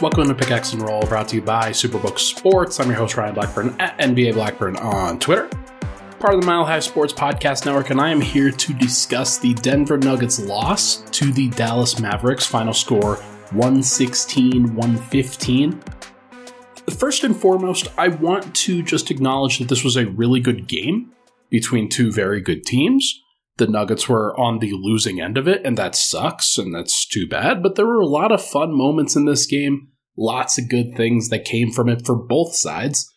Welcome to Pickaxe and Roll, brought to you by Superbook Sports. I'm your host, Ryan Blackburn, at NBA Blackburn on Twitter, part of the Mile High Sports Podcast Network, and I am here to discuss the Denver Nuggets loss to the Dallas Mavericks. Final score 116 115. First and foremost, I want to just acknowledge that this was a really good game between two very good teams the Nuggets were on the losing end of it, and that sucks, and that's too bad. But there were a lot of fun moments in this game, lots of good things that came from it for both sides.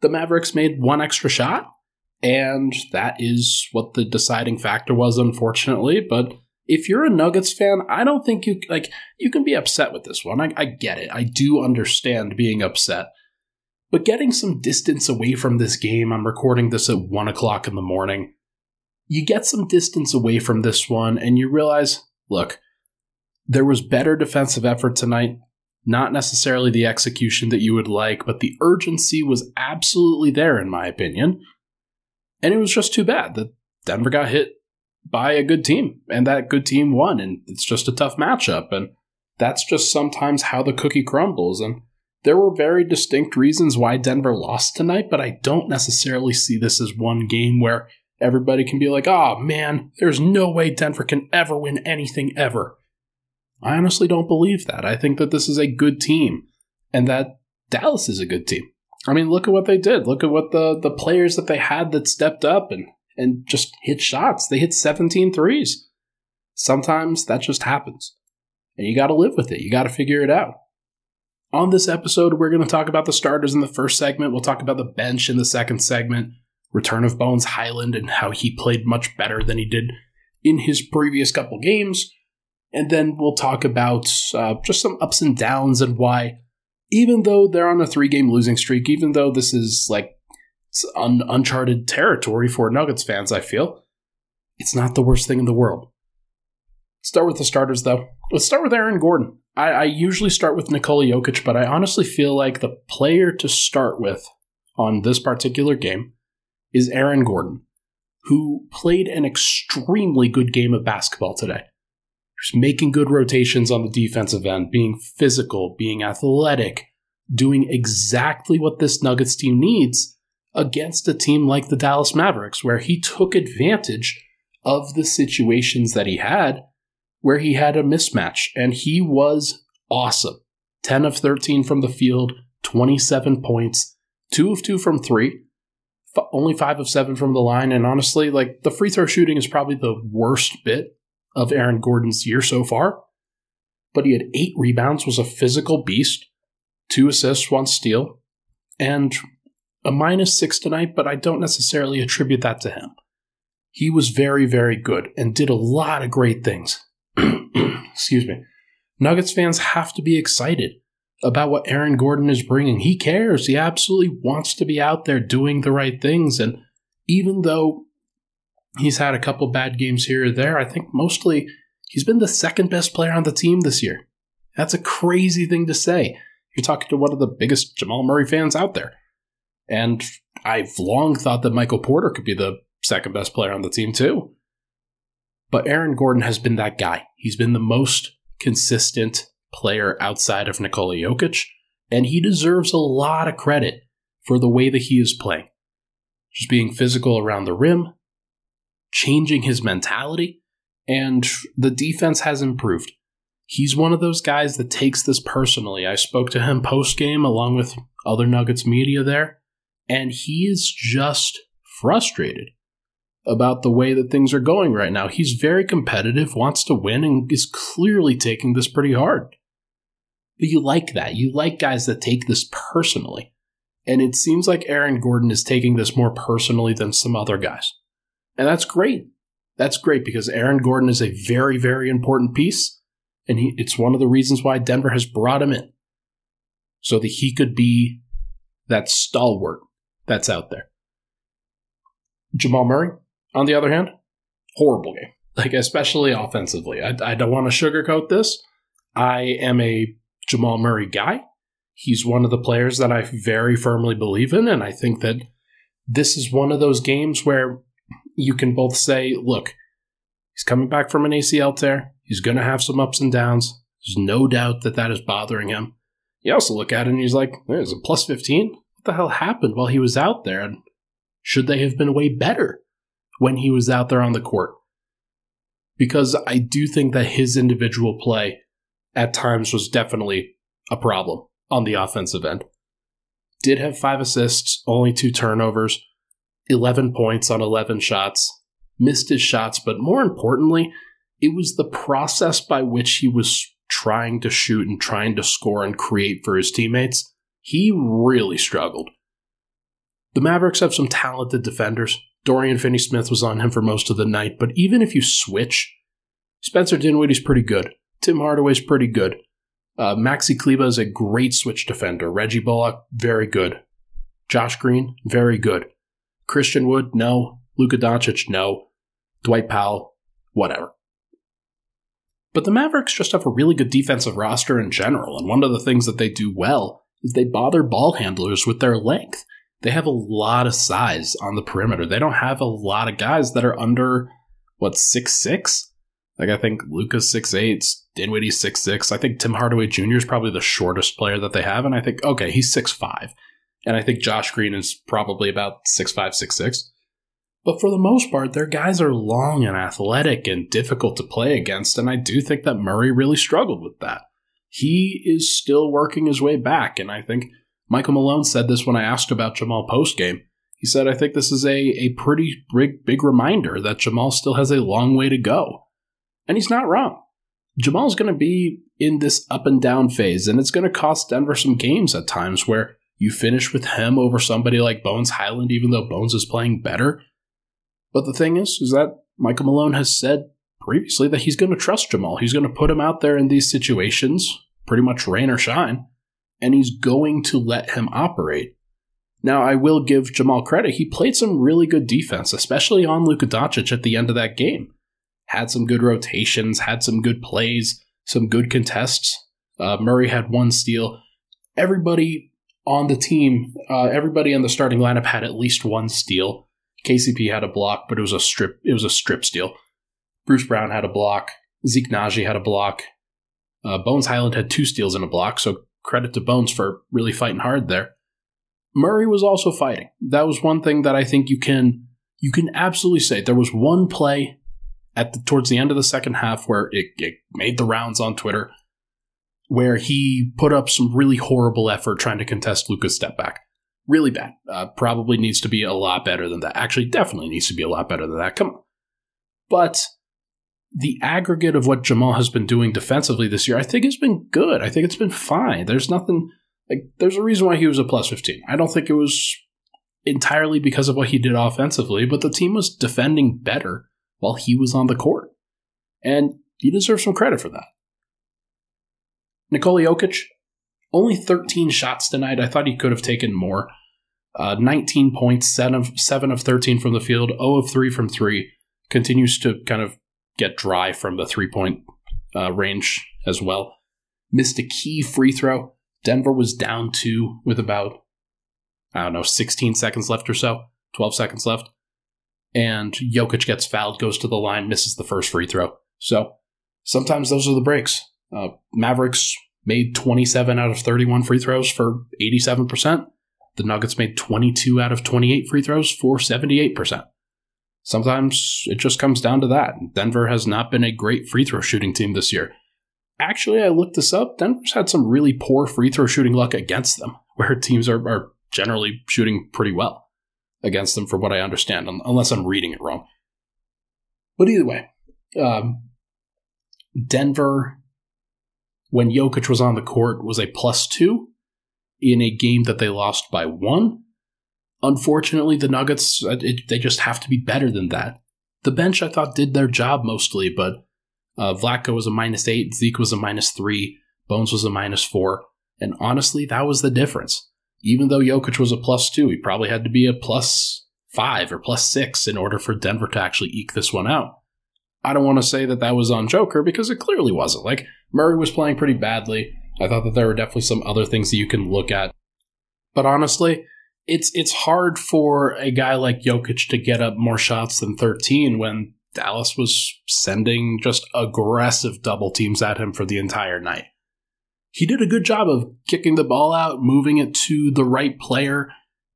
The Mavericks made one extra shot, and that is what the deciding factor was, unfortunately. But if you're a Nuggets fan, I don't think you like you can be upset with this one. I, I get it. I do understand being upset. But getting some distance away from this game, I'm recording this at one o'clock in the morning you get some distance away from this one and you realize look, there was better defensive effort tonight. Not necessarily the execution that you would like, but the urgency was absolutely there, in my opinion. And it was just too bad that Denver got hit by a good team, and that good team won, and it's just a tough matchup. And that's just sometimes how the cookie crumbles. And there were very distinct reasons why Denver lost tonight, but I don't necessarily see this as one game where everybody can be like, oh man, there's no way Denver can ever win anything ever. I honestly don't believe that. I think that this is a good team and that Dallas is a good team. I mean, look at what they did. Look at what the, the players that they had that stepped up and, and just hit shots. They hit 17 threes. Sometimes that just happens. And you got to live with it. You got to figure it out. On this episode, we're going to talk about the starters in the first segment. We'll talk about the bench in the second segment return of Bones Highland and how he played much better than he did in his previous couple games. And then we'll talk about uh, just some ups and downs and why, even though they're on a three game losing streak, even though this is like un- uncharted territory for Nuggets fans, I feel, it's not the worst thing in the world. Start with the starters, though. Let's start with Aaron Gordon. I, I usually start with Nikola Jokic, but I honestly feel like the player to start with on this particular game is Aaron Gordon, who played an extremely good game of basketball today. Just making good rotations on the defensive end, being physical, being athletic, doing exactly what this Nuggets team needs against a team like the Dallas Mavericks, where he took advantage of the situations that he had, where he had a mismatch, and he was awesome. 10 of 13 from the field, 27 points, 2 of 2 from 3, f- only five of seven from the line. And honestly, like the free throw shooting is probably the worst bit of Aaron Gordon's year so far. But he had eight rebounds, was a physical beast, two assists, one steal, and a minus six tonight, but I don't necessarily attribute that to him. He was very, very good and did a lot of great things. Excuse me. Nuggets fans have to be excited about what Aaron Gordon is bringing. He cares. He absolutely wants to be out there doing the right things. And even though he's had a couple bad games here or there, I think mostly he's been the second best player on the team this year. That's a crazy thing to say. You're talking to one of the biggest Jamal Murray fans out there. And I've long thought that Michael Porter could be the second best player on the team, too. But Aaron Gordon has been that guy. He's been the most consistent player outside of Nikola Jokic, and he deserves a lot of credit for the way that he is playing. Just being physical around the rim, changing his mentality, and the defense has improved. He's one of those guys that takes this personally. I spoke to him post game along with other Nuggets media there, and he is just frustrated about the way that things are going right now. He's very competitive, wants to win, and is clearly taking this pretty hard. But you like that. You like guys that take this personally. And it seems like Aaron Gordon is taking this more personally than some other guys. And that's great. That's great because Aaron Gordon is a very, very important piece. And he, it's one of the reasons why Denver has brought him in. So that he could be that stalwart that's out there. Jamal Murray, on the other hand, horrible game. Like, especially offensively. I, I don't want to sugarcoat this. I am a Jamal Murray guy. He's one of the players that I very firmly believe in, and I think that this is one of those games where you can both say, look, he's coming back from an ACL tear. He's going to have some ups and downs. There's no doubt that that is bothering him. You also look at it and he's like, there's a plus 15. What the hell happened while he was out there? And should they have been way better when he was out there on the court? Because I do think that his individual play at times was definitely a problem on the offensive end. Did have five assists, only two turnovers, 11 points on 11 shots, missed his shots, but more importantly, it was the process by which he was trying to shoot and trying to score and create for his teammates. He really struggled. The Mavericks have some talented defenders. Dorian Finney Smith was on him for most of the night, but even if you switch, Spencer Dinwiddie's pretty good. Tim Hardaway's pretty good. Uh, Maxi Kleber is a great switch defender. Reggie Bullock, very good. Josh Green, very good. Christian Wood, no. Luka Doncic, no. Dwight Powell, whatever. But the Mavericks just have a really good defensive roster in general, and one of the things that they do well is they bother ball handlers with their length. They have a lot of size on the perimeter. They don't have a lot of guys that are under what six six. Like I think Luka's six eight, Dinwiddie six six. I think Tim Hardaway Jr. is probably the shortest player that they have, and I think okay, he's six five, and I think Josh Green is probably about six five six six. But for the most part, their guys are long and athletic and difficult to play against, and I do think that Murray really struggled with that. He is still working his way back, and I think Michael Malone said this when I asked about Jamal post game. He said, I think this is a, a pretty big, big reminder that Jamal still has a long way to go. And he's not wrong. Jamal's going to be in this up and down phase, and it's going to cost Denver some games at times where you finish with him over somebody like Bones Highland, even though Bones is playing better. But the thing is, is that Michael Malone has said previously that he's going to trust Jamal. He's going to put him out there in these situations, pretty much rain or shine, and he's going to let him operate. Now, I will give Jamal credit. He played some really good defense, especially on Luka Doncic at the end of that game. Had some good rotations, had some good plays, some good contests. Uh, Murray had one steal. Everybody on the team, uh, everybody in the starting lineup had at least one steal. KCP had a block, but it was a strip. It was a strip steal. Bruce Brown had a block. Zeke Nnaji had a block. Uh, Bones Highland had two steals and a block. So credit to Bones for really fighting hard there. Murray was also fighting. That was one thing that I think you can you can absolutely say. There was one play at the towards the end of the second half where it, it made the rounds on Twitter where he put up some really horrible effort trying to contest Luka's step back really bad. Uh, probably needs to be a lot better than that. Actually, definitely needs to be a lot better than that. Come on. But the aggregate of what Jamal has been doing defensively this year, I think it's been good. I think it's been fine. There's nothing like there's a reason why he was a plus 15. I don't think it was entirely because of what he did offensively, but the team was defending better while he was on the court. And he deserves some credit for that. Nikola Jokic, only 13 shots tonight. I thought he could have taken more. Uh, 19 points, 7 of, 7 of 13 from the field, 0 of 3 from 3. Continues to kind of get dry from the three point uh, range as well. Missed a key free throw. Denver was down two with about, I don't know, 16 seconds left or so, 12 seconds left. And Jokic gets fouled, goes to the line, misses the first free throw. So sometimes those are the breaks. Uh, Mavericks made 27 out of 31 free throws for 87%. The Nuggets made 22 out of 28 free throws for 78%. Sometimes it just comes down to that. Denver has not been a great free throw shooting team this year. Actually, I looked this up. Denver's had some really poor free throw shooting luck against them, where teams are, are generally shooting pretty well against them, for what I understand, unless I'm reading it wrong. But either way, um, Denver when Jokic was on the court was a plus two in a game that they lost by one. Unfortunately, the Nuggets, uh, it, they just have to be better than that. The bench, I thought, did their job mostly, but uh, Vlatko was a minus eight, Zeke was a minus three, Bones was a minus four, and honestly, that was the difference. Even though Jokic was a plus two, he probably had to be a plus five or plus six in order for Denver to actually eke this one out. I don't want to say that that was on Joker because it clearly wasn't. Like, Murray was playing pretty badly. I thought that there were definitely some other things that you can look at. But honestly, it's it's hard for a guy like Jokic to get up more shots than 13 when Dallas was sending just aggressive double teams at him for the entire night. He did a good job of kicking the ball out, moving it to the right player,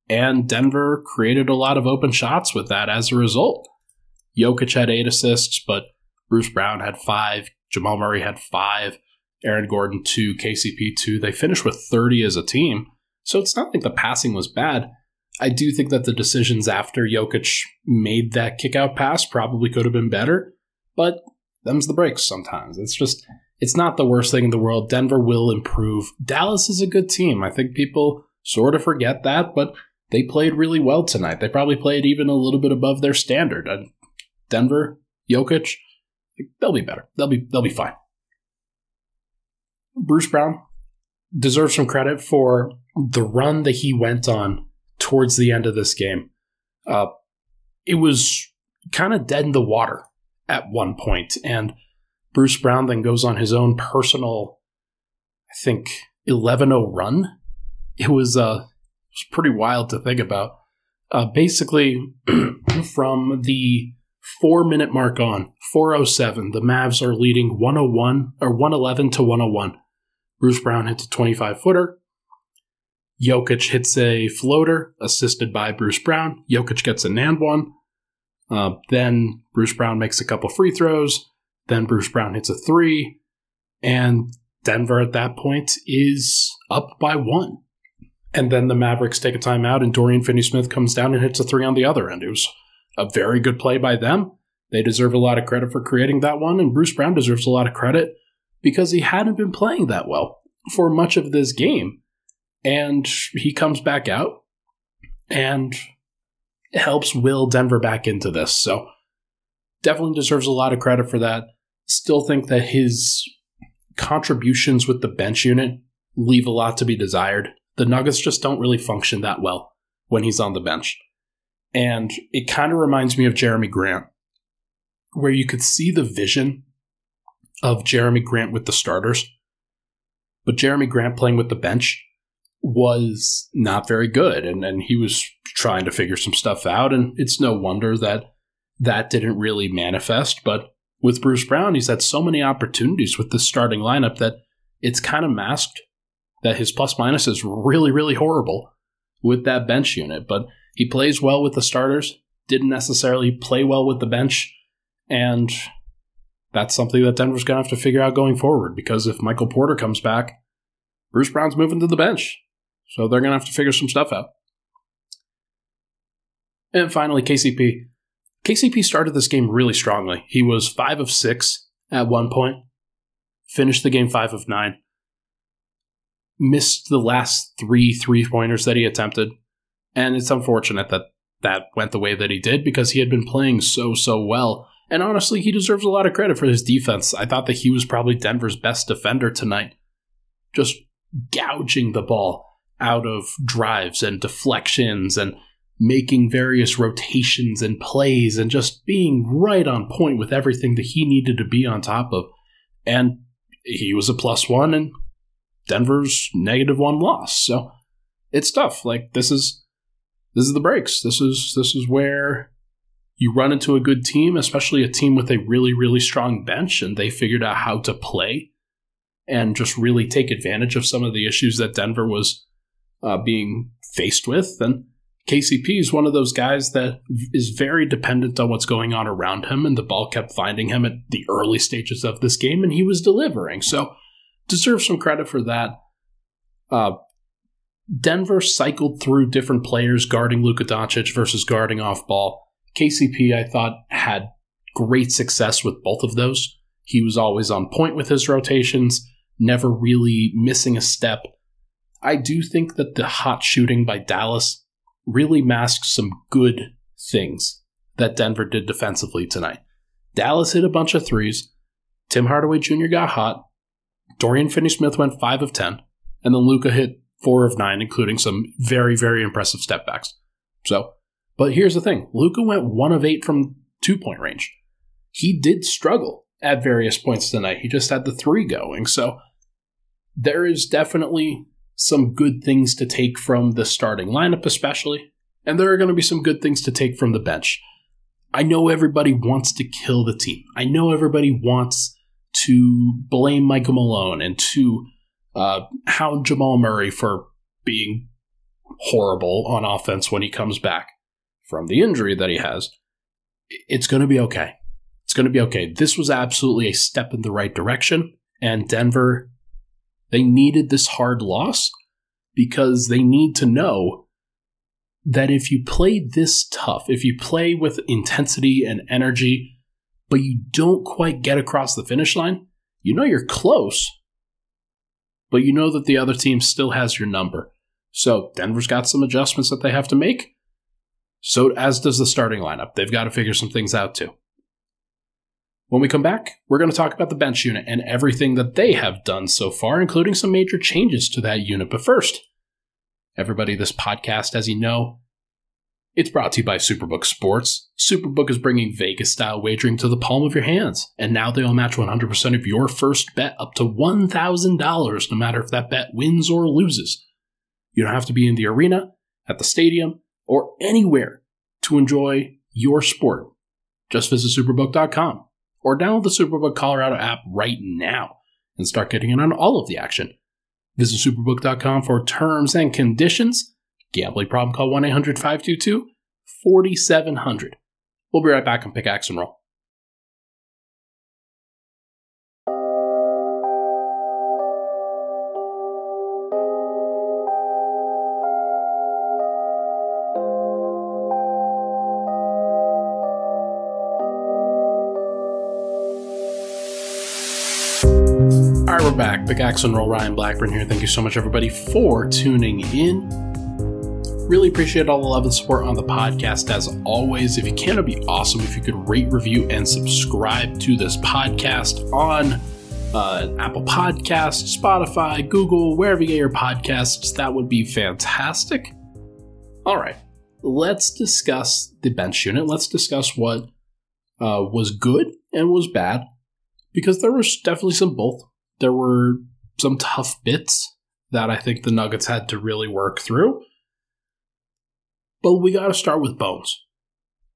and Denver created a lot of open shots with that as a result. Jokic had eight assists, but Bruce Brown had five, Jamal Murray had five, Aaron Gordon two, KCP two. They finished with 30 as a team. So it's not like the passing was bad. I do think that the decisions after Jokic made that kickout pass probably could have been better, but them's the breaks sometimes. It's just it's not the worst thing in the world. Denver will improve. Dallas is a good team. I think people sort of forget that, but they played really well tonight. They probably played even a little bit above their standard. Denver, Jokic, they'll be better. They'll be they'll be fine. Bruce Brown deserves some credit for the run that he went on towards the end of this game. Uh, it was kind of dead in the water at one point, and Bruce Brown then goes on his own personal, I think, 11 0 run. It was, uh, it was pretty wild to think about. Uh, basically, from the four minute mark on, 407, the Mavs are leading 101 or 111 to 101. Bruce Brown hits a 25 footer. Jokic hits a floater, assisted by Bruce Brown. Jokic gets a NAND one. Uh, then Bruce Brown makes a couple free throws. Then Bruce Brown hits a three, and Denver at that point is up by one. And then the Mavericks take a timeout, and Dorian Finney Smith comes down and hits a three on the other end. It was a very good play by them. They deserve a lot of credit for creating that one, and Bruce Brown deserves a lot of credit because he hadn't been playing that well for much of this game. And he comes back out and helps will Denver back into this. So definitely deserves a lot of credit for that still think that his contributions with the bench unit leave a lot to be desired. The Nuggets just don't really function that well when he's on the bench. And it kind of reminds me of Jerami Grant, where you could see the vision of Jerami Grant with the starters. But Jerami Grant playing with the bench was not very good. And, and he was trying to figure some stuff out. And it's no wonder that that didn't really manifest. But with Bruce Brown, he's had so many opportunities with the starting lineup that it's kind of masked that his plus minus is really, really horrible with that bench unit. But he plays well with the starters, didn't necessarily play well with the bench, and that's something that Denver's going to have to figure out going forward because if Michael Porter comes back, Bruce Brown's moving to the bench. So they're going to have to figure some stuff out. And finally, KCP. KCP started this game really strongly. He was 5 of 6 at one point, finished the game 5 of 9, missed the last three three pointers that he attempted. And it's unfortunate that that went the way that he did because he had been playing so, so well. And honestly, he deserves a lot of credit for his defense. I thought that he was probably Denver's best defender tonight. Just gouging the ball out of drives and deflections and making various rotations and plays and just being right on point with everything that he needed to be on top of. And he was a plus one and Denver's negative one loss. So it's tough. Like this is this is the breaks. This is this is where you run into a good team, especially a team with a really, really strong bench, and they figured out how to play and just really take advantage of some of the issues that Denver was uh, being faced with. And KCP is one of those guys that is very dependent on what's going on around him, and the ball kept finding him at the early stages of this game, and he was delivering. So, deserves some credit for that. Uh, Denver cycled through different players guarding Luka Doncic versus guarding off ball. KCP, I thought, had great success with both of those. He was always on point with his rotations, never really missing a step. I do think that the hot shooting by Dallas really masks some good things that Denver did defensively tonight. Dallas hit a bunch of threes. Tim Hardaway Jr. got hot. Dorian Finney Smith went 5 of 10. And then Luka hit 4 of 9, including some very, very impressive step backs. So, but here's the thing Luka went 1 of 8 from two point range. He did struggle at various points tonight. He just had the three going. So, there is definitely some good things to take from the starting lineup, especially, and there are going to be some good things to take from the bench. I know everybody wants to kill the team. I know everybody wants to blame Michael Malone and to uh, hound Jamal Murray for being horrible on offense when he comes back from the injury that he has. It's going to be okay. It's going to be okay. This was absolutely a step in the right direction, and Denver, they needed this hard loss because they need to know that if you play this tough, if you play with intensity and energy, but you don't quite get across the finish line, you know you're close, but you know that the other team still has your number. So Denver's got some adjustments that they have to make. So as does the starting lineup. They've got to figure some things out too. When we come back, we're going to talk about the bench unit and everything that they have done so far, including some major changes to that unit. But first, everybody, this podcast, as you know, it's brought to you by Superbook Sports. Superbook is bringing Vegas style wagering to the palm of your hands, and now they'll match 100% of your first bet up to $1,000, no matter if that bet wins or loses. You don't have to be in the arena, at the stadium, or anywhere to enjoy your sport. Just visit superbook.com or download the Superbook Colorado app right now and start getting in on all of the action. Visit superbook.com for terms and conditions. Gambling problem, call 1 800 522 4700. We'll be right back on Pickaxe and Roll. Pickaxe and Roll Ryan Blackburn here. Thank you so much, everybody, for tuning in. Really appreciate all the love and support on the podcast as always. If you can, it'd be awesome if you could rate, review, and subscribe to this podcast on uh, Apple Podcasts, Spotify, Google, wherever you get your podcasts. That would be fantastic. All right, let's discuss the bench unit. Let's discuss what uh, was good and was bad because there was definitely some both. There were some tough bits that I think the Nuggets had to really work through. But we got to start with Bones.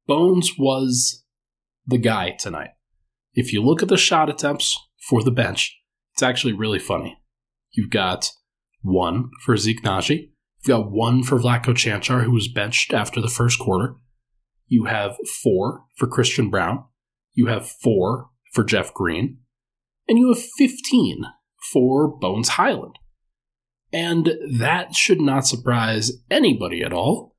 Bones was the guy tonight. If you look at the shot attempts for the bench, it's actually really funny. You've got one for Zeke Nnaji. You've got one for Vlatko Cancar, who was benched after the first quarter. You have four for Christian Braun. You have four for Jeff Green. And you have 15 for Bones Highland. And that should not surprise anybody at all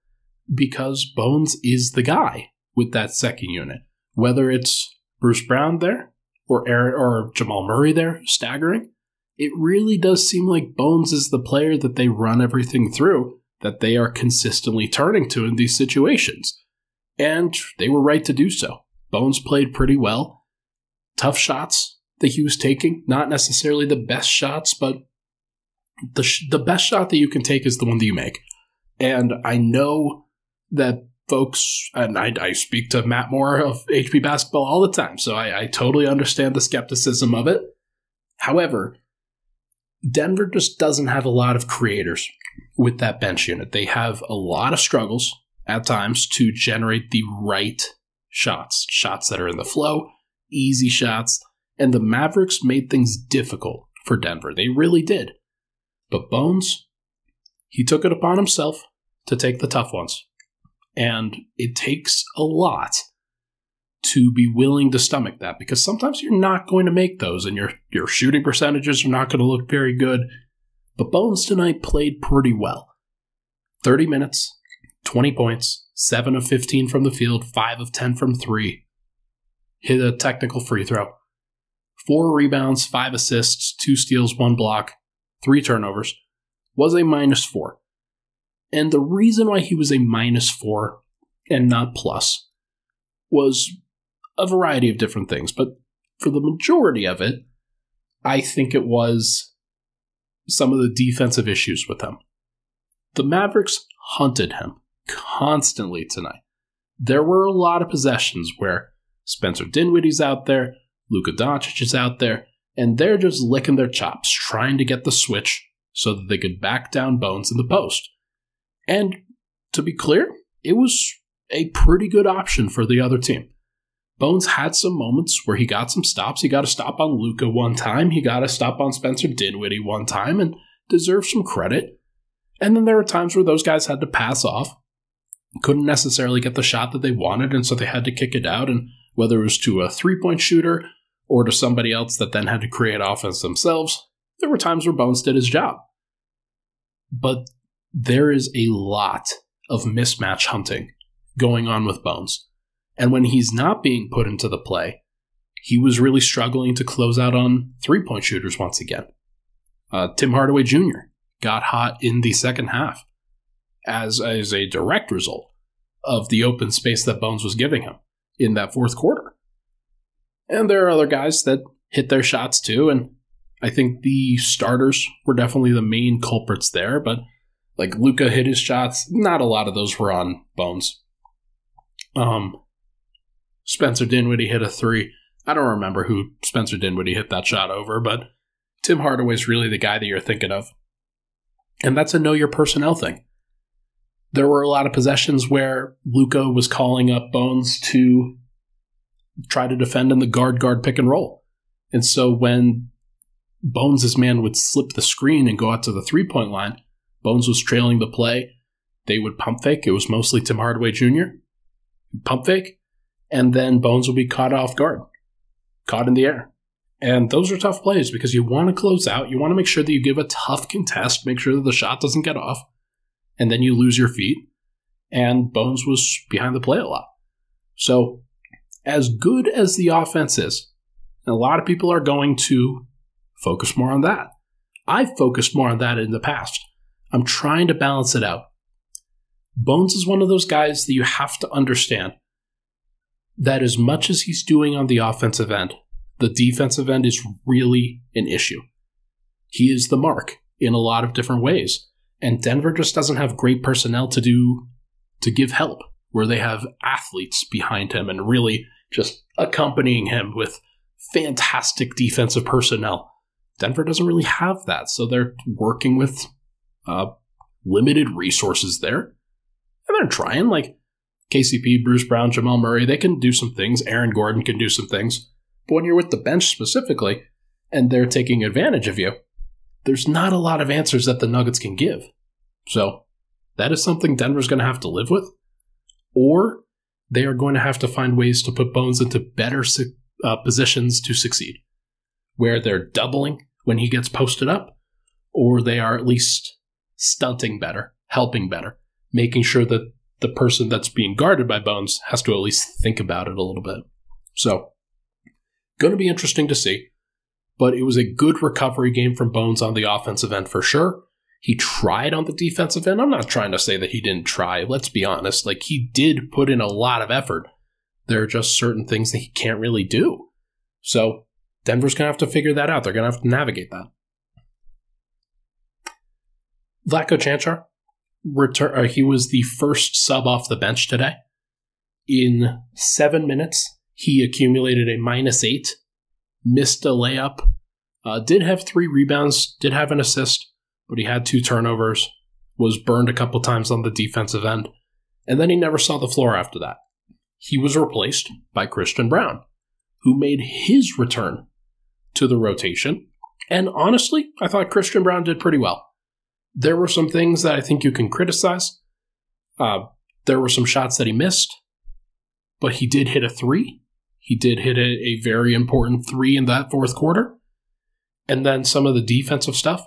because Bones is the guy with that second unit. Whether it's Bruce Brown there or Aaron, or Jamal Murray there staggering, it really does seem like Bones is the player that they run everything through, that they are consistently turning to in these situations. And they were right to do so. Bones played pretty well. Tough shots that he was taking, not necessarily the best shots, but the, sh- the best shot that you can take is the one that you make. And I know that folks, and I, I, speak to Matt Moore of HP Basketball all the time, so I, I totally understand the skepticism of it. However, Denver just doesn't have a lot of creators with that bench unit. They have a lot of struggles at times to generate the right shots, shots that are in the flow, easy shots, and the Mavericks made things difficult for Denver. They really did. But Bones, he took it upon himself to take the tough ones. And it takes a lot to be willing to stomach that because sometimes you're not going to make those and your your shooting percentages are not going to look very good. But Bones tonight played pretty well. 30 minutes, 20 points, 7 of 15 from the field, 5 of 10 from 3. Hit a technical free throw. 4 rebounds, 5 assists, 2 steals, 1 block, 3 turnovers. Was a minus 4. And the reason why he was a minus four and not plus was a variety of different things. But for the majority of it, I think it was some of the defensive issues with him. The Mavericks hunted him constantly tonight. There were a lot of possessions where Spencer Dinwiddie's out there, Luka Doncic is out there, and they're just licking their chops, trying to get the switch so that they could back down Bones in the post. And to be clear, it was a pretty good option for the other team. Bones had some moments where he got some stops. He got a stop on Luka one time. He got a stop on Spencer Dinwiddie one time and deserved some credit. And then there were times where those guys had to pass off, couldn't necessarily get the shot that they wanted, and so they had to kick it out. And whether it was to a three point shooter or to somebody else that then had to create offense themselves, there were times where Bones did his job. But there is a lot of mismatch hunting going on with Bones. And when he's not being put into the play, he was really struggling to close out on three point shooters once again. Uh, Tim Hardaway Jr. got hot in the second half as, as a direct result of the open space that Bones was giving him in that fourth quarter. And there are other guys that hit their shots too, and I think the starters were definitely the main culprits there, but like Luka hit his shots, not a lot of those were on Bones. Um, Spencer Dinwiddie hit a three. I don't remember who Spencer Dinwiddie hit that shot over, but Tim Hardaway's really the guy that you're thinking of. And that's a know your personnel thing. There were a lot of possessions where Luka was calling up Bones to try to defend in the guard guard pick and roll. And so when Bones' man would slip the screen and go out to the three point line, Bones was trailing the play. They would pump fake. It was mostly Tim Hardaway Jr. Pump fake and then Bones would be caught off guard, caught in the air. And those are tough plays because you want to close out. You want to make sure that you give a tough contest, make sure that the shot doesn't get off, and then you lose your feet. And Bones was behind the play a lot. So, as good as the offense is, a lot of people are going to focus more on that. I've focused more on that in the past. I'm trying to balance it out. Bones is one of those guys that you have to understand that as much as he's doing on the offensive end, the defensive end is really an issue. He is the mark in a lot of different ways. And Denver just doesn't have great personnel to do to give help, where they have athletes behind him and really just accompanying him with fantastic defensive personnel. Denver doesn't really have that, so they're working with uh, limited resources there. And they're trying, like, KCP, Bruce Brown, Jamal Murray, they can do some things. Aaron Gordon can do some things. But when you're with the bench specifically, and they're taking advantage of you, there's not a lot of answers that the Nuggets can give. So that is something Denver's going to have to live with. Or they are going to have to find ways to put Bones into better uh, positions to succeed, where they're doubling when he gets posted up, or they are at least stunting better, helping better, making sure that the person that's being guarded by Bones has to at least think about it a little bit. So, going to be interesting to see. But it was a good recovery game from Bones on the offensive end for sure. He tried on the defensive end. I'm not trying to say that he didn't try. Let's be honest. Like, he did put in a lot of effort. There are just certain things that he can't really do. So, Denver's going to have to figure that out. They're going to have to navigate that. Vlatko Cancar, return. Uh, he was the first sub off the bench today. In seven minutes, he accumulated a minus eight, missed a layup, uh, did have three rebounds, did have an assist, but he had two turnovers, was burned a couple times on the defensive end, and then he never saw the floor after that. He was replaced by Christian Braun, who made his return to the rotation. And honestly, I thought Christian Braun did pretty well. There were some things that I think you can criticize. Uh, there were some shots that he missed, but he did hit a three. He did hit a, a very important three in that fourth quarter. And then some of the defensive stuff.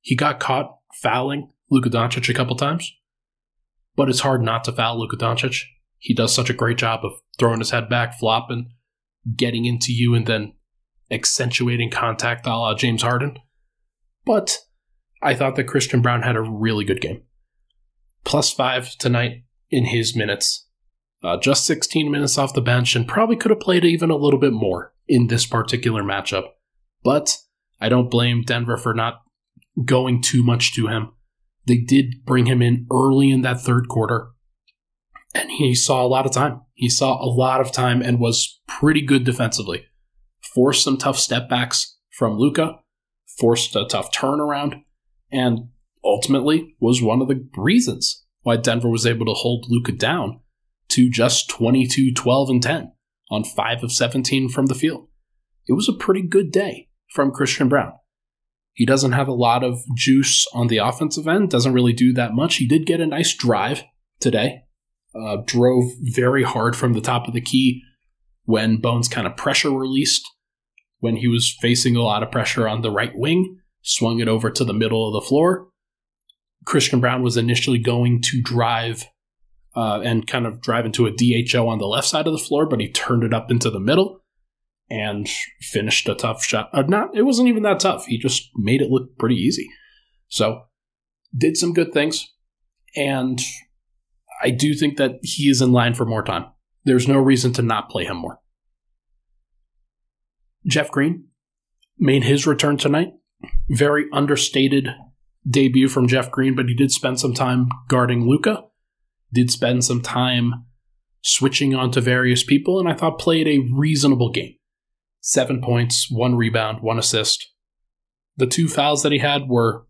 He got caught fouling Luka Doncic a couple times, but it's hard not to foul Luka Doncic. He does such a great job of throwing his head back, flopping, getting into you, and then accentuating contact a la James Harden. But I thought that Christian Braun had a really good game. Plus five tonight in his minutes. Uh, just 16 minutes off the bench and probably could have played even a little bit more in this particular matchup. But I don't blame Denver for not going too much to him. They did bring him in early in that third quarter, and he saw a lot of time. He saw a lot of time and was pretty good defensively. Forced some tough step backs from Luka, forced a tough turnaround, and ultimately was one of the reasons why Denver was able to hold Luka down to just 22, 12, and 10 on 5 of 17 from the field. It was a pretty good day from Christian Braun. He doesn't have a lot of juice on the offensive end, doesn't really do that much. He did get a nice drive today, uh, drove very hard from the top of the key when Bones kind of pressure released, when he was facing a lot of pressure on the right wing, swung it over to the middle of the floor. Christian Braun was initially going to drive uh, and kind of drive into a DHO on the left side of the floor, but he turned it up into the middle and finished a tough shot. Uh, not, it wasn't even that tough. He just made it look pretty easy. So, did some good things, and I do think that he is in line for more time. There's no reason to not play him more. Jeff Green made his return tonight. Very understated debut from Jeff Green, but he did spend some time guarding Luka. Did spend some time switching on to various people, and I thought played a reasonable game seven points, one rebound, one assist. The two fouls that he had were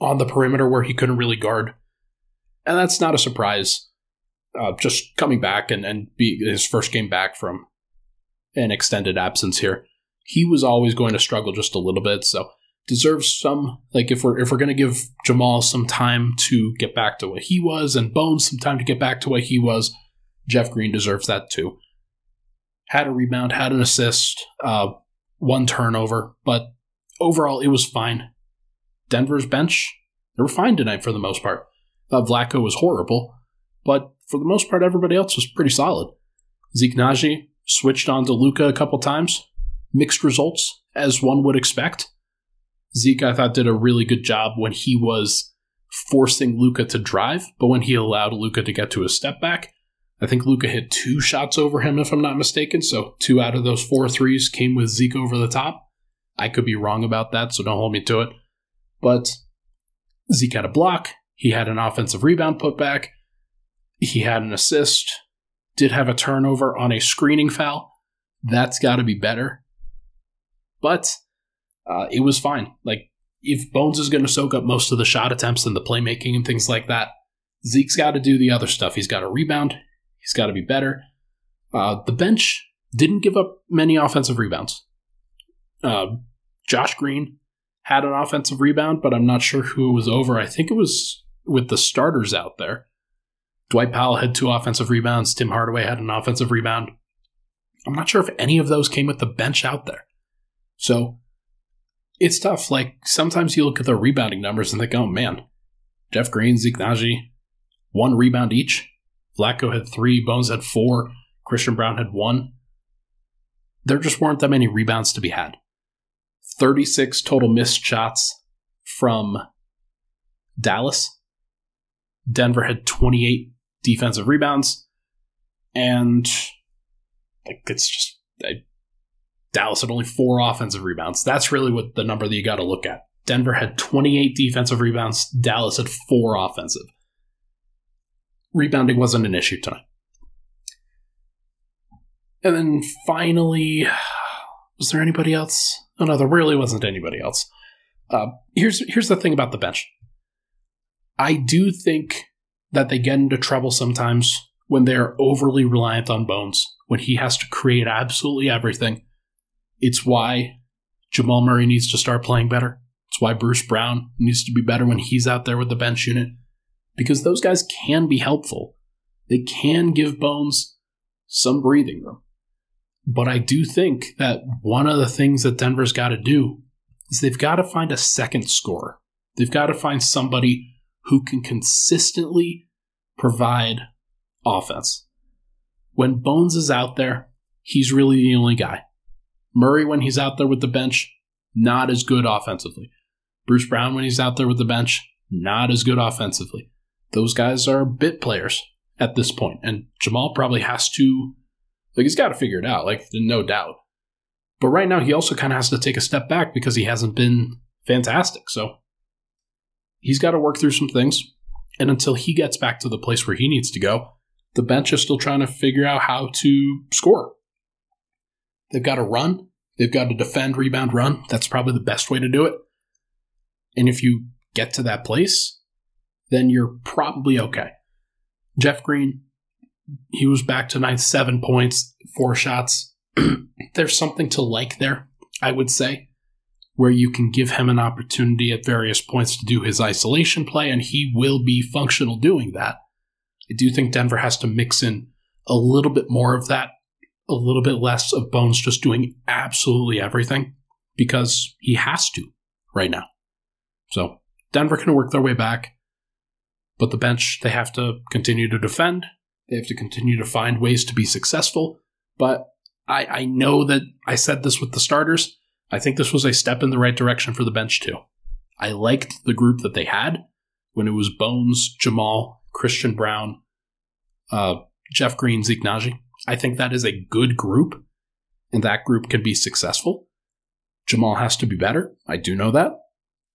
on the perimeter where he couldn't really guard. And that's not a surprise. Uh, just coming back and, and be his first game back from an extended absence here. He was always going to struggle just a little bit, so deserves some like if we're if we're gonna give Jamal some time to get back to what he was and Bones some time to get back to what he was, Jeff Green deserves that too had a rebound, had an assist, uh, one turnover, but overall it was fine. Denver's bench, they were fine tonight for the most part. Thought Vlatko was horrible, but for the most part, everybody else was pretty solid. Zeke Nnaji switched on to Luka a couple times. Mixed results, as one would expect. Zeke, I thought, did a really good job when he was forcing Luka to drive, but when he allowed Luka to get to a step back, I think Luka hit two shots over him, if I'm not mistaken. So two out of those four threes came with Zeke over the top. I could be wrong about that, so don't hold me to it. But Zeke had a block. He had an offensive rebound put back. He had an assist. Did have a turnover on a screening foul. That's got to be better. But uh, it was fine. Like, if Bones is going to soak up most of the shot attempts and the playmaking and things like that, Zeke's got to do the other stuff. He's got to rebound. He's got to be better. Uh, the bench didn't give up many offensive rebounds. Uh, Josh Green had an offensive rebound, but I'm not sure who it was over. I think it was with the starters out there. Dwight Powell had two offensive rebounds. Tim Hardaway had an offensive rebound. I'm not sure if any of those came with the bench out there. So it's tough. Like sometimes you look at the rebounding numbers and think, oh man, Jeff Green, Zeke Nnaji, one rebound each. Vlatko had three, Bones had four, Christian Braun had one. There just weren't that many rebounds to be had. 36 total missed shots from Dallas. Denver had 28 defensive rebounds. And like it's just I, Dallas had only four offensive rebounds. That's really what the number that you got to look at. Denver had 28 defensive rebounds. Dallas had four offensive rebounding wasn't an issue tonight. And then finally, was there anybody else? Oh no, there really wasn't anybody else. Uh, here's here's the thing about the bench. I do think that they get into trouble sometimes when they are overly reliant on Bones, when he has to create absolutely everything. It's why Jamal Murray needs to start playing better. It's why Bruce Brown needs to be better when he's out there with the bench unit because those guys can be helpful. They can give Bones some breathing room. But I do think that one of the things that Denver's got to do is they've got to find a second scorer. They've got to find somebody who can consistently provide offense. When Bones is out there, he's really the only guy. Murray, when he's out there with the bench, not as good offensively. Bruce Brown, when he's out there with the bench, not as good offensively those guys are bit players at this point, and Jamal probably has to like he's got to figure it out, like no doubt. But right now, he also kind of has to take a step back because he hasn't been fantastic. So he's got to work through some things, and until he gets back to the place where he needs to go, the bench is still trying to figure out how to score. They've got to run. They've got to defend, rebound, run. That's probably the best way to do it. And if you get to that place, then you're probably okay. Jeff Green he was back to nine, seven points, four shots. There's something to like there, I would say, where you can give him an opportunity at various points to do his isolation play, and he will be functional doing that. I do think Denver has to mix in a little bit more of that, a little bit less of Bones just doing absolutely everything because he has to right now. So Denver can work their way back, but the bench, they have to continue to defend. They have to continue to find ways to be successful. But I, I know that I said this with the starters. I think this was a step in the right direction for the bench, too. I liked the group that they had when it was Bones, Jamal, Christian Braun, uh, Jeff Green, Zeke Nnaji. I think that is a good group, and that group can be successful. Jamal has to be better. I do know that.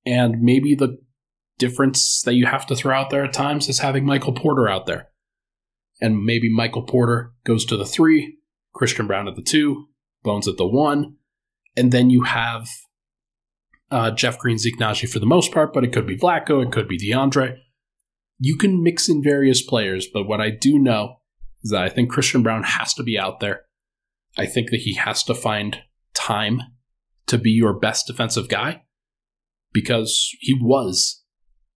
And maybe the difference that you have to throw out there at times is having Michael Porter out there. And maybe Michael Porter goes to the three, Christian Braun at the two, Bones at the one, and then you have uh, Jeff Green, Zeke Nnaji for the most part, but it could be Vlatko, it could be DeAndre. You can mix in various players, but what I do know is that I think Christian Braun has to be out there. I think that he has to find time to be your best defensive guy because he was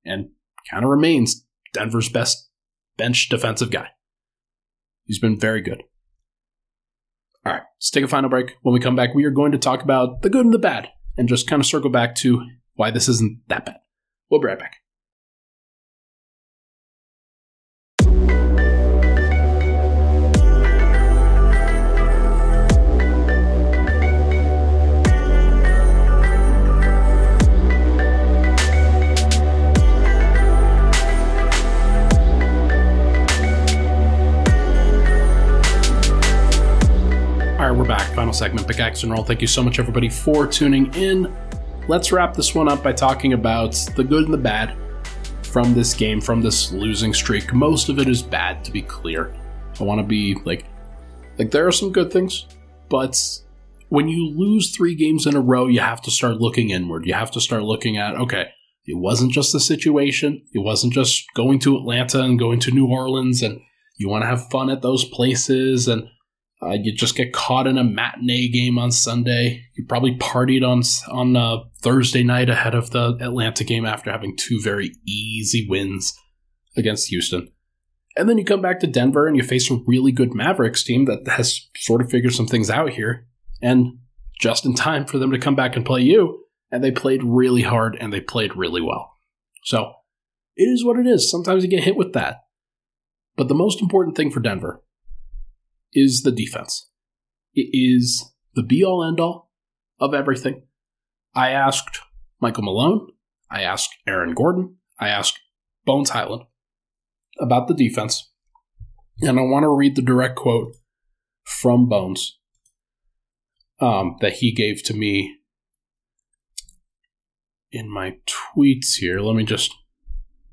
and kind of remains Denver's best bench defensive guy. He's been very good. All right, let's take a final break. When we come back, we are going to talk about the good and the bad and just kind of circle back to why this isn't that bad. We'll be right back. Final segment, Pickaxe and Roll. Thank you so much, everybody, for tuning in. Let's wrap this one up by talking about the good and the bad from this game, from this losing streak. Most of it is bad, to be clear. I want to be like, like there are some good things, but when you lose three games in a row, you have to start looking inward. You have to start looking at, okay, it wasn't just the situation. It wasn't just going to Atlanta and going to New Orleans and you want to have fun at those places and uh, you just get caught in a matinee game on Sunday. You probably partied on on uh, Thursday night ahead of the Atlanta game after having two very easy wins against Houston. And then you come back to Denver and you face a really good Mavericks team that has sort of figured some things out here. And just in time for them to come back and play you. And they played really hard and they played really well. So it is what it is. Sometimes you get hit with that. But the most important thing for Denver is the defense. It is the be all end all of everything. I asked Michael Malone, I asked Aaron Gordon, I asked Bones Hyland about the defense. And I want to read the direct quote from Bones um, that he gave to me in my tweets here. Let me just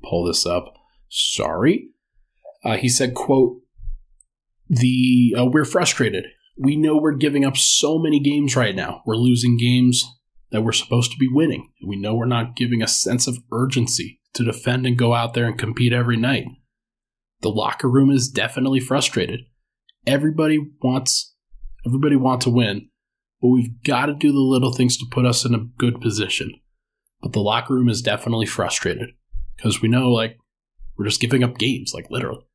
pull this up. Sorry. Uh, he said, quote, the uh, we're frustrated. We know we're giving up so many games right now. We're losing games that we're supposed to be winning. We know we're not giving a sense of urgency to defend and go out there and compete every night. The locker room is definitely frustrated. Everybody wants everybody wants to win, but we've got to do the little things to put us in a good position. But the locker room is definitely frustrated because we know like we're just giving up games, like literally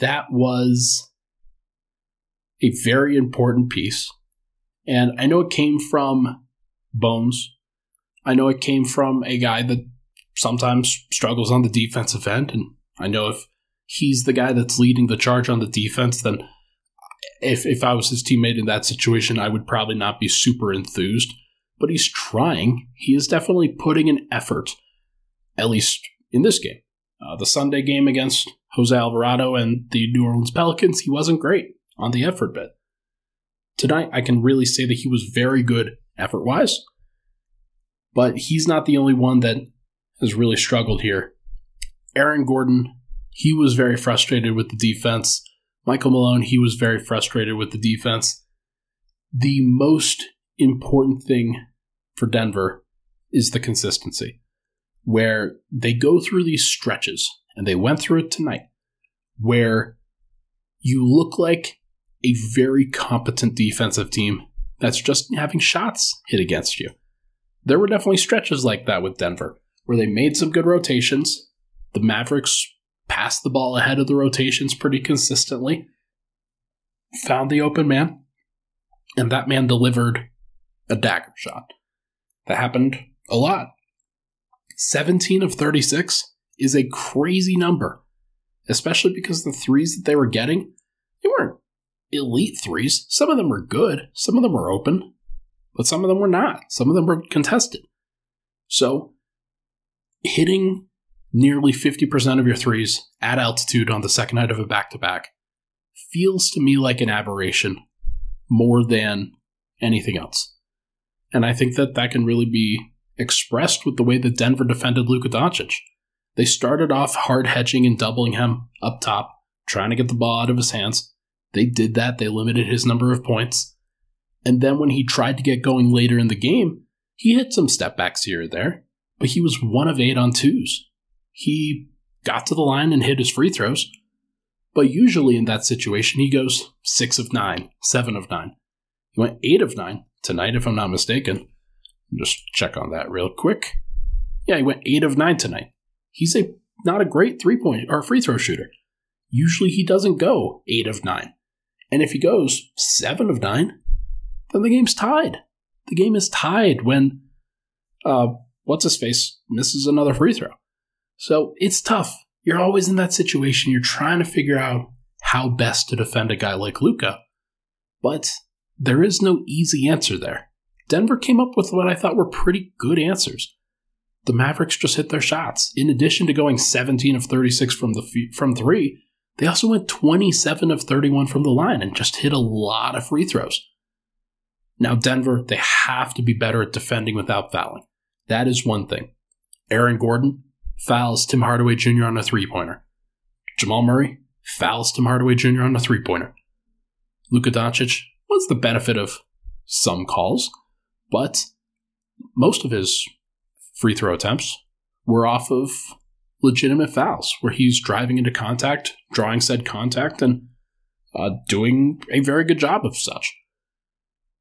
that was a very important piece. And I know it came from Bones. I know it came from a guy that sometimes struggles on the defensive end. And I know if he's the guy that's leading the charge on the defense, then if, if I was his teammate in that situation, I would probably not be super enthused. But he's trying. He is definitely putting an effort, at least in this game. Uh, the Sunday game against Jose Alvarado and the New Orleans Pelicans, he wasn't great on the effort bit. Tonight, I can really say that he was very good effort wise, but he's not the only one that has really struggled here. Aaron Gordon, he was very frustrated with the defense. Michael Malone, he was very frustrated with the defense. The most important thing for Denver is the consistency, where they go through these stretches and they went through it tonight, where you look like a very competent defensive team that's just having shots hit against you. There were definitely stretches like that with Denver where they made some good rotations. The Mavericks passed the ball ahead of the rotations pretty consistently, found the open man, and that man delivered a dagger shot. That happened a lot. 17 of 36 is a crazy number, especially because the threes that they were getting, they weren't elite threes. Some of them were good, some of them were open, but some of them were not. Some of them were contested. So, hitting nearly 50% of your threes at altitude on the second night of a back to back feels to me like an aberration more than anything else. And I think that that can really be expressed with the way that Denver defended Luka Doncic. They started off hard hedging and doubling him up top, trying to get the ball out of his hands. They did that. They limited his number of points. And then when he tried to get going later in the game, he hit some step backs here or there, but he was one of eight on twos. He got to the line and hit his free throws, but usually in that situation, he goes six of nine, seven of nine. He went eight of nine tonight, if I'm not mistaken. Just check on that real quick. Yeah, he went eight of nine tonight. He's a not a great three point or free throw shooter. Usually he doesn't go eight of nine. And if he goes seven of nine, then the game's tied. The game is tied when uh, what's his face misses another free throw. So it's tough. You're always in that situation. You're trying to figure out how best to defend a guy like Luka. but there is no easy answer there. Denver came up with what I thought were pretty good answers. The Mavericks just hit their shots. In addition to going 17 of 36 from the from 3, they also went 27 of 31 from the line and just hit a lot of free throws. Now, Denver, they have to be better at defending without fouling. That is one thing. Aaron Gordon fouls Tim Hardaway Jr. on a three pointer. Jamal Murray fouls Tim Hardaway Jr. on a three pointer. Luka Doncic was the benefit of some calls, but most of his free throw attempts were off of legitimate fouls where he's driving into contact, drawing said contact, and uh, doing a very good job of such.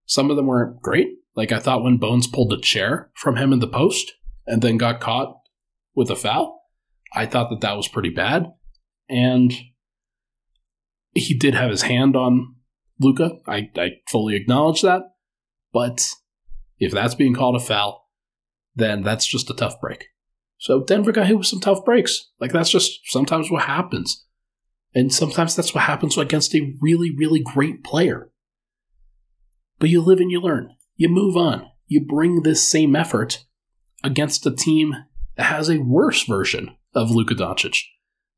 Some of them weren't great. Like I thought when Bones pulled a chair from him in the post and then got caught with a foul, I thought that that was pretty bad. And he did have his hand on Luka. I, I fully acknowledge that. But if that's being called a foul, then that's just a tough break. So Denver got hit with some tough breaks. Like that's just sometimes what happens. And sometimes that's what happens against a really, really great player. But you live and you learn. You move on. You bring this same effort against a team that has a worse version of Luka Doncic.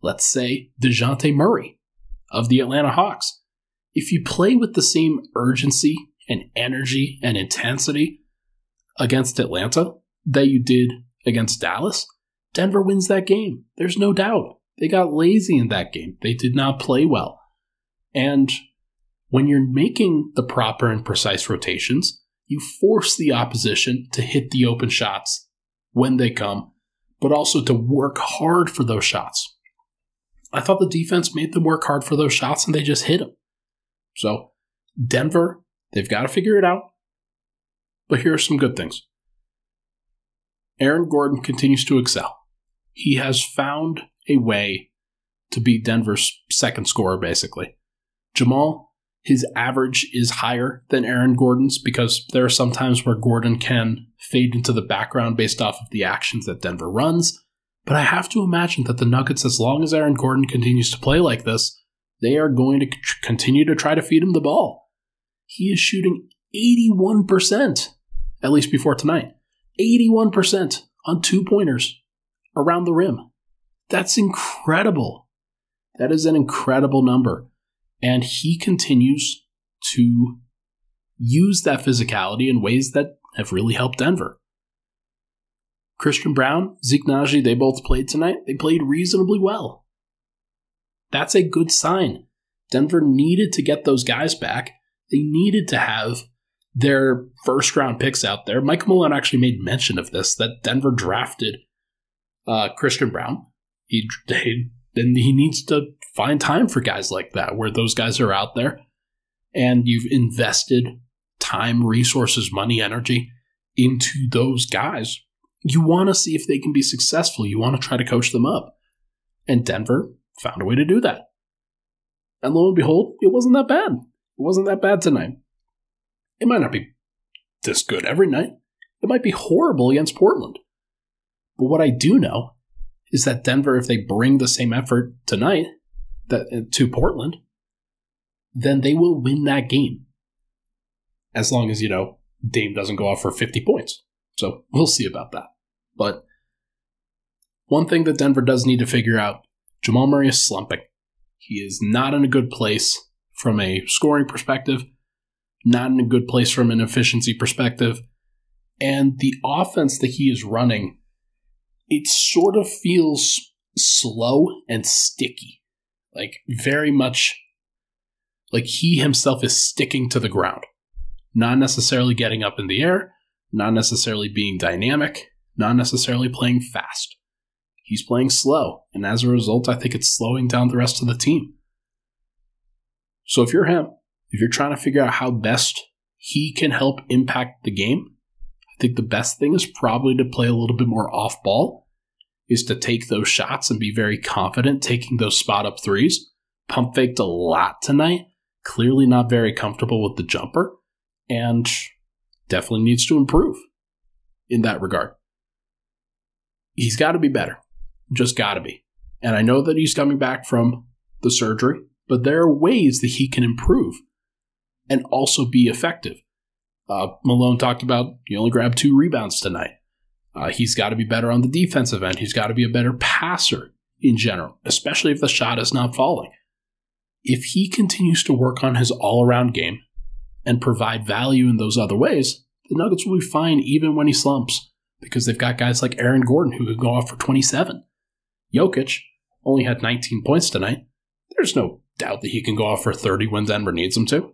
Let's say Dejounte Murray of the Atlanta Hawks. If you play with the same urgency and energy and intensity against Atlanta that you did against Dallas, Denver wins that game. There's no doubt. They got lazy in that game. They did not play well. And when you're making the proper and precise rotations, you force the opposition to hit the open shots when they come, but also to work hard for those shots. I thought the defense made them work hard for those shots and they just hit them. So, Denver, they've got to figure it out. But here are some good things. Aaron Gordon continues to excel. He has found a way to be Denver's second scorer, basically. Jamal, his average is higher than Aaron Gordon's because there are some times where Gordon can fade into the background based off of the actions that Denver runs. But I have to imagine that the Nuggets, as long as Aaron Gordon continues to play like this, they are going to continue to try to feed him the ball. He is shooting 81%, at least before tonight. 81% on two pointers around the rim. That's incredible. That is an incredible number. And he continues to use that physicality in ways that have really helped Denver. Christian Braun, Zeke Nnaji, they both played tonight. They played reasonably well. That's a good sign. Denver needed to get those guys back. They needed to have their first round picks out there. Michael Malone actually made mention of this that Denver drafted uh, Christian Braun. He, then he needs to find time for guys like that, where those guys are out there and you've invested time, resources, money, energy into those guys. You want to see if they can be successful. You want to try to coach them up. And Denver found a way to do that. And lo and behold, it wasn't that bad. It wasn't that bad tonight. It might not be this good every night. It might be horrible against Portland. But what I do know is that Denver, if they bring the same effort tonight that, uh, to Portland, then they will win that game. As long as, you know, Dame doesn't go off for 50 points. So we'll see about that. But one thing that Denver does need to figure out Jamal Murray is slumping. He is not in a good place from a scoring perspective, not in a good place from an efficiency perspective. And the offense that he is running it sort of feels slow and sticky. Like very much like he himself is sticking to the ground, not necessarily getting up in the air, not necessarily being dynamic, not necessarily playing fast. He's playing slow, and as a result, I think it's slowing down the rest of the team. So if you're him, if you're trying to figure out how best he can help impact the game, I think the best thing is probably to play a little bit more off ball, is to take those shots and be very confident taking those spot up threes. Pump faked a lot tonight, clearly not very comfortable with the jumper, and definitely needs to improve in that regard. He's got to be better. Just got to be. And I know that he's coming back from the surgery, but there are ways that he can improve and also be effective. Uh, Malone talked about he only grabbed two rebounds tonight. Uh, he's got to be better on the defensive end. He's got to be a better passer in general, especially if the shot is not falling. If he continues to work on his all around game and provide value in those other ways, the Nuggets will be fine even when he slumps because they've got guys like Aaron Gordon who could go off for 27. Jokic only had 19 points tonight. There's no doubt that he can go off for 30 when Denver needs him to.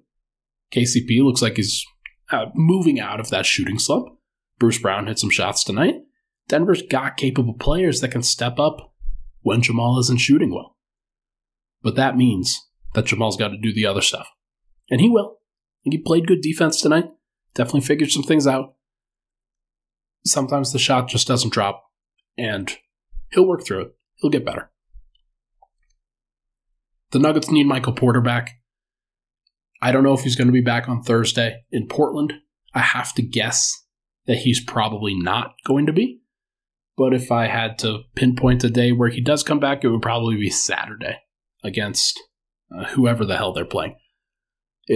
KCP looks like he's uh, moving out of that shooting slump. Bruce Brown hit some shots tonight. Denver's got capable players that can step up when Jamal isn't shooting well. But that means that Jamal's got to do the other stuff. And he will. he played good defense tonight. Definitely figured some things out. Sometimes the shot just doesn't drop, and he'll work through it. He'll get better. The Nuggets need Michael Porter back. I don't know if he's going to be back on Thursday in Portland. I have to guess that he's probably not going to be. But if I had to pinpoint a day where he does come back, it would probably be Saturday against uh, whoever the hell they're playing.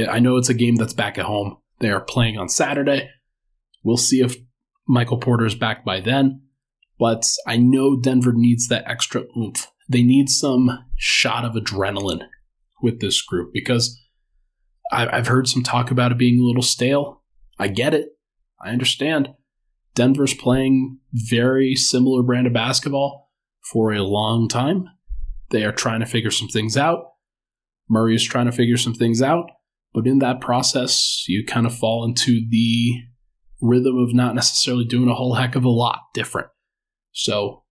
I know it's a game that's back at home. They are playing on Saturday. We'll see if Michael Porter is back by then. But I know Denver needs that extra oomph. They need some shot of adrenaline with this group because I've heard some talk about it being a little stale. I get it. I understand. Denver's playing very similar brand of basketball for a long time. They are trying to figure some things out. Murray is trying to figure some things out. But in that process, you kind of fall into the rhythm of not necessarily doing a whole heck of a lot different. So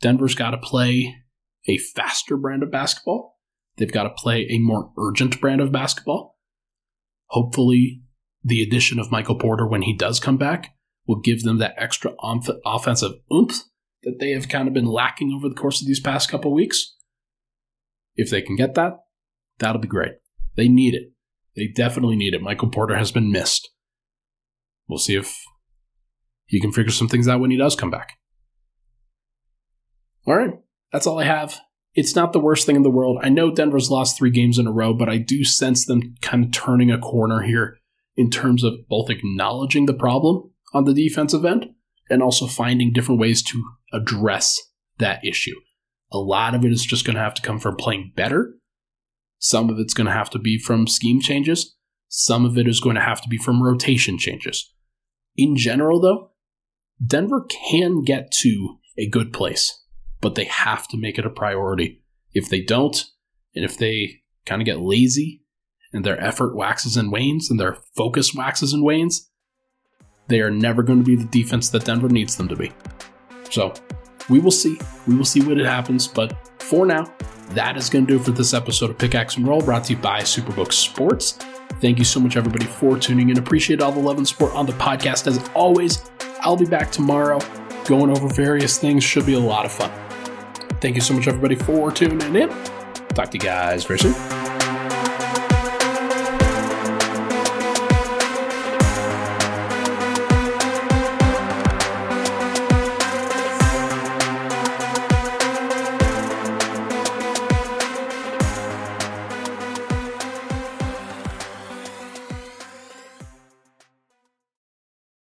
Denver's got to play a faster brand of basketball. They've got to play a more urgent brand of basketball. Hopefully, the addition of Michael Porter when he does come back will give them that extra offensive oomph that they have kind of been lacking over the course of these past couple weeks. If they can get that, that'll be great. They need it. They definitely need it. Michael Porter has been missed. We'll see if he can figure some things out when he does come back. All right, that's all I have. It's not the worst thing in the world. I know Denver's lost three games in a row, but I do sense them kind of turning a corner here in terms of both acknowledging the problem on the defensive end and also finding different ways to address that issue. A lot of it is just going to have to come from playing better. Some of it's going to have to be from scheme changes. Some of it is going to have to be from rotation changes. In general, though, Denver can get to a good place, but they have to make it a priority. If they don't, and if they kind of get lazy and their effort waxes and wanes and their focus waxes and wanes, they are never going to be the defense that Denver needs them to be. So we will see. We will see what it happens. But for now, that is going to do it for this episode of Pickaxe and Roll brought to you by Superbook Sports. Thank you so much, everybody, for tuning in. Appreciate all the love and support on the podcast. As always, I'll be back tomorrow going over various things. Should be a lot of fun. Thank you so much, everybody, for tuning in. Talk to you guys very soon.